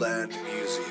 Land music.